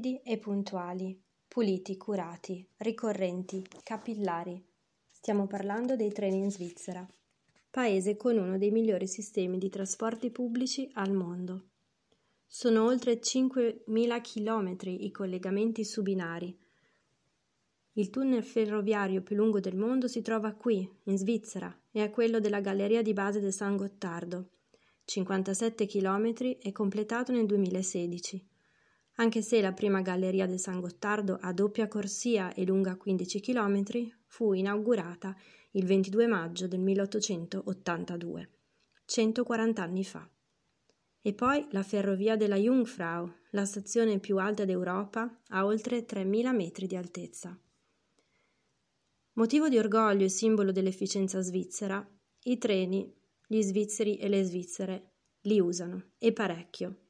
rapidi e puntuali, puliti, curati, ricorrenti, capillari. Stiamo parlando dei treni in Svizzera, paese con uno dei migliori sistemi di trasporti pubblici al mondo. Sono oltre 5.000 chilometri i collegamenti su binari. Il tunnel ferroviario più lungo del mondo si trova qui, in Svizzera, e è quello della galleria di base del San Gottardo, 57 km e completato nel 2016 anche se la prima galleria del San Gottardo a doppia corsia e lunga 15 km fu inaugurata il 22 maggio del 1882, 140 anni fa. E poi la ferrovia della Jungfrau, la stazione più alta d'Europa, a oltre 3.000 metri di altezza. Motivo di orgoglio e simbolo dell'efficienza svizzera, i treni, gli svizzeri e le svizzere li usano, e parecchio.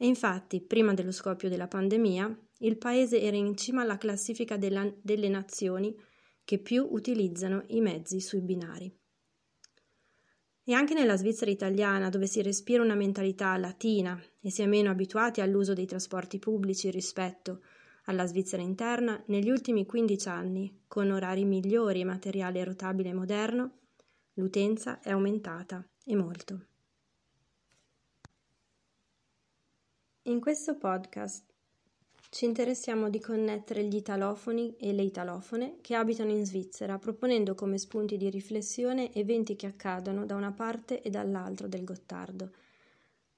E infatti, prima dello scoppio della pandemia, il paese era in cima alla classifica della, delle nazioni che più utilizzano i mezzi sui binari. E anche nella Svizzera italiana, dove si respira una mentalità latina e si è meno abituati all'uso dei trasporti pubblici rispetto alla Svizzera interna, negli ultimi 15 anni, con orari migliori e materiale rotabile moderno, l'utenza è aumentata e molto. In questo podcast ci interessiamo di connettere gli italofoni e le italofone che abitano in Svizzera, proponendo come spunti di riflessione eventi che accadono da una parte e dall'altra del Gottardo.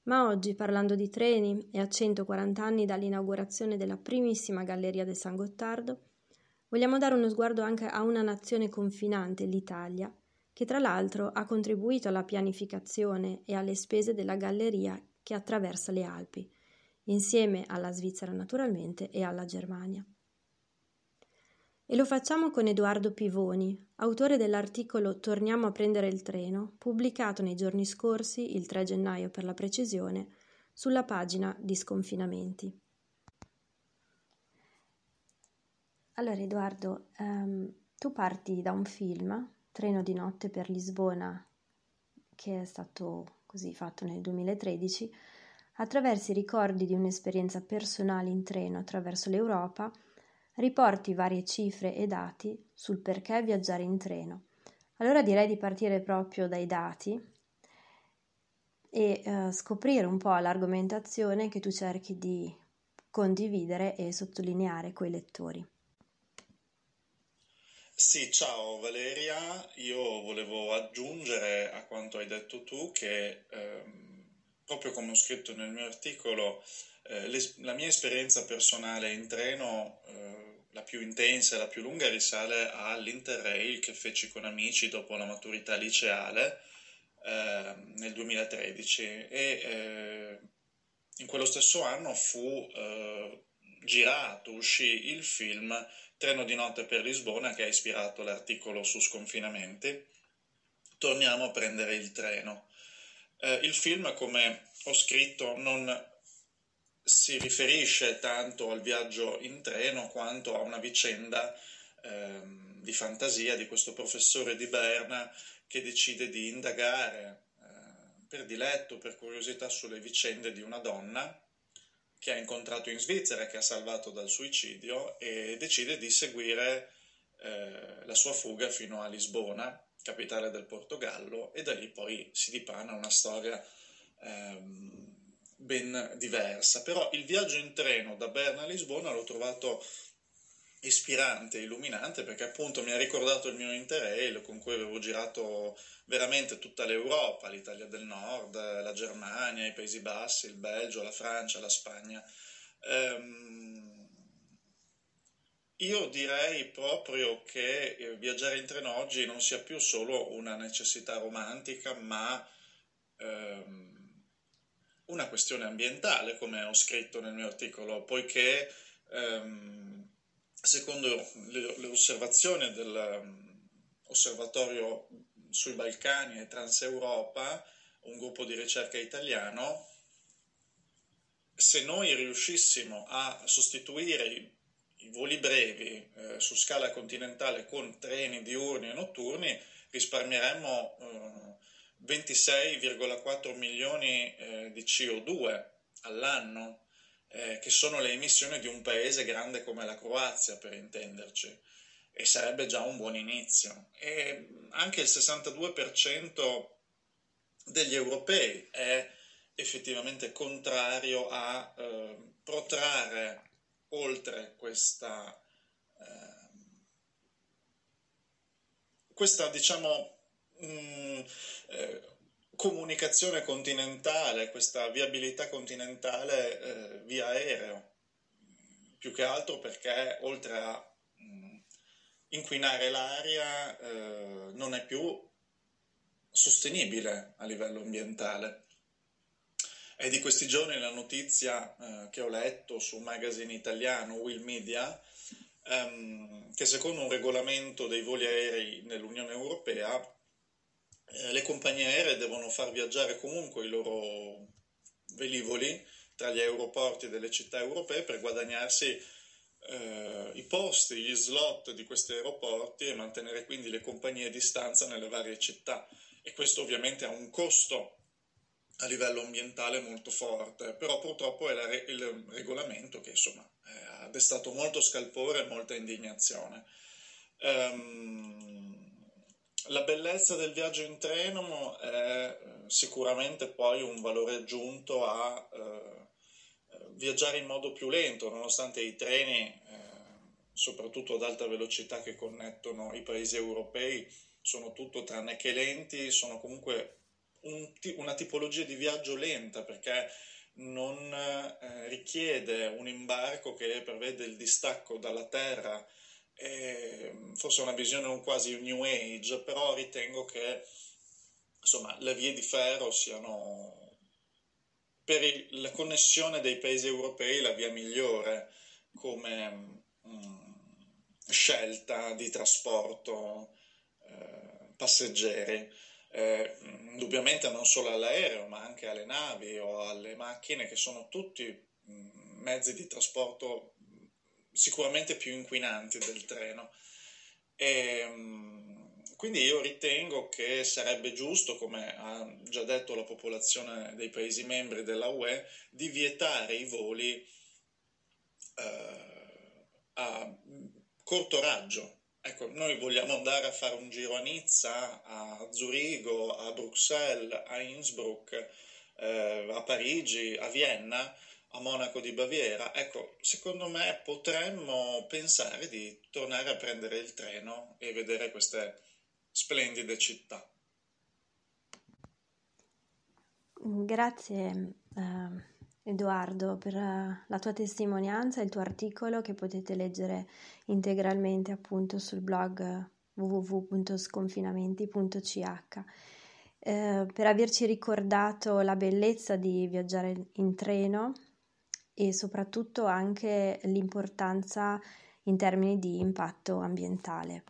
Ma oggi, parlando di treni e a 140 anni dall'inaugurazione della primissima galleria del San Gottardo, vogliamo dare uno sguardo anche a una nazione confinante, l'Italia, che tra l'altro ha contribuito alla pianificazione e alle spese della galleria che attraversa le Alpi insieme alla Svizzera naturalmente e alla Germania. E lo facciamo con Edoardo Pivoni, autore dell'articolo Torniamo a prendere il treno, pubblicato nei giorni scorsi, il 3 gennaio per la precisione, sulla pagina di Sconfinamenti. Allora Edoardo, um, tu parti da un film, Treno di notte per Lisbona, che è stato così fatto nel 2013, attraverso i ricordi di un'esperienza personale in treno attraverso l'Europa, riporti varie cifre e dati sul perché viaggiare in treno. Allora direi di partire proprio dai dati e eh, scoprire un po' l'argomentazione che tu cerchi di condividere e sottolineare coi lettori. Sì, ciao Valeria, io volevo aggiungere a quanto hai detto tu che ehm, proprio come ho scritto nel mio articolo, eh, la mia esperienza personale in treno, eh, la più intensa e la più lunga, risale all'Interrail che feci con amici dopo la maturità liceale eh, nel 2013 e in quello stesso anno fu eh, girato, uscì il film Treno di notte per Lisbona che ha ispirato l'articolo su sconfinamenti. Torniamo a prendere il treno. Eh, il film, come ho scritto, non si riferisce tanto al viaggio in treno quanto a una vicenda eh, di fantasia di questo professore di Berna che decide di indagare eh, per diletto, per curiosità sulle vicende di una donna che ha incontrato in Svizzera, che ha salvato dal suicidio e decide di seguire eh, la sua fuga fino a Lisbona capitale del Portogallo, e da lì poi si dipana una storia ehm, ben diversa. Però il viaggio in treno da Berna a Lisbona l'ho trovato ispirante, illuminante, perché appunto mi ha ricordato il mio Interrail con cui avevo girato veramente tutta l'Europa, l'Italia del Nord, la Germania, i Paesi Bassi, il Belgio, la Francia, la Spagna. Ehm, io direi proprio che eh, viaggiare in treno oggi non sia più solo una necessità romantica, ma ehm, una questione ambientale, come ho scritto nel mio articolo, poiché ehm, secondo le, le osservazioni dell'osservatorio sui Balcani e Transeuropa, un gruppo di ricerca italiano, se noi riuscissimo a sostituire i voli brevi eh, su scala continentale con treni diurni e notturni risparmieremmo eh, 26,4 milioni eh, di CO2 all'anno eh, che sono le emissioni di un paese grande come la Croazia, per intenderci, e sarebbe già un buon inizio. E anche il 62% degli europei è effettivamente contrario a eh, protrarre oltre questa, eh, questa diciamo, mh, mm, eh, comunicazione continentale, questa viabilità continentale eh, via aereo, più che altro perché oltre a mh, mm, inquinare l'aria eh, non è più sostenibile a livello ambientale. È di questi giorni la notizia eh, che ho letto su un magazine italiano, Will Media, ehm, che secondo un regolamento dei voli aerei nell'Unione Europea, eh, le compagnie aeree devono far viaggiare comunque i loro velivoli tra gli aeroporti delle città europee per guadagnarsi eh, i posti, gli slot di questi aeroporti e mantenere quindi le compagnie a distanza nelle varie città. E questo ovviamente ha un costo a livello ambientale molto forte, però purtroppo è re- il regolamento che insomma ha destato molto scalpore e molta indignazione. Um, la bellezza del viaggio in treno è sicuramente poi un valore aggiunto a uh, viaggiare in modo più lento, nonostante i treni, uh, soprattutto ad alta velocità che connettono i paesi europei, sono tutto tranne che lenti, sono comunque un, una tipologia di viaggio lenta perché non eh, richiede un imbarco che prevede il distacco dalla terra, e forse una visione un quasi new age, però ritengo che insomma, le vie di ferro siano per il, la connessione dei paesi europei la via migliore come mh, mm, scelta di trasporto eh, passeggeri eh, indubbiamente non solo all'aereo, ma anche alle navi o alle macchine, che sono tutti mm, mezzi di trasporto sicuramente più inquinanti del treno. E, mm, quindi io ritengo che sarebbe giusto, come ha già detto la popolazione dei Paesi membri della UE, di vietare i voli eh, a corto raggio, Ecco, noi vogliamo andare a fare un giro a Nizza, a Zurigo, a Bruxelles, a Innsbruck, eh, a Parigi, a Vienna, a Monaco di Baviera. Ecco, secondo me potremmo pensare di tornare a prendere il treno e vedere queste splendide città. Grazie. Uh Edoardo, per eh, la tua testimonianza e il tuo articolo che potete leggere integralmente appunto sul blog www.sconfinamenti.ch. Eh, per averci ricordato la bellezza di viaggiare in treno e soprattutto anche l'importanza in termini di impatto ambientale.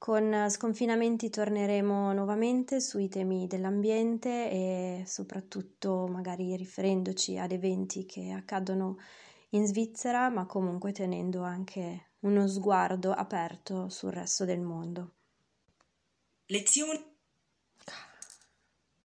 Con sconfinamenti torneremo nuovamente sui temi dell'ambiente e soprattutto magari riferendoci ad eventi che accadono in Svizzera, ma comunque tenendo anche uno sguardo aperto sul resto del mondo. Lezione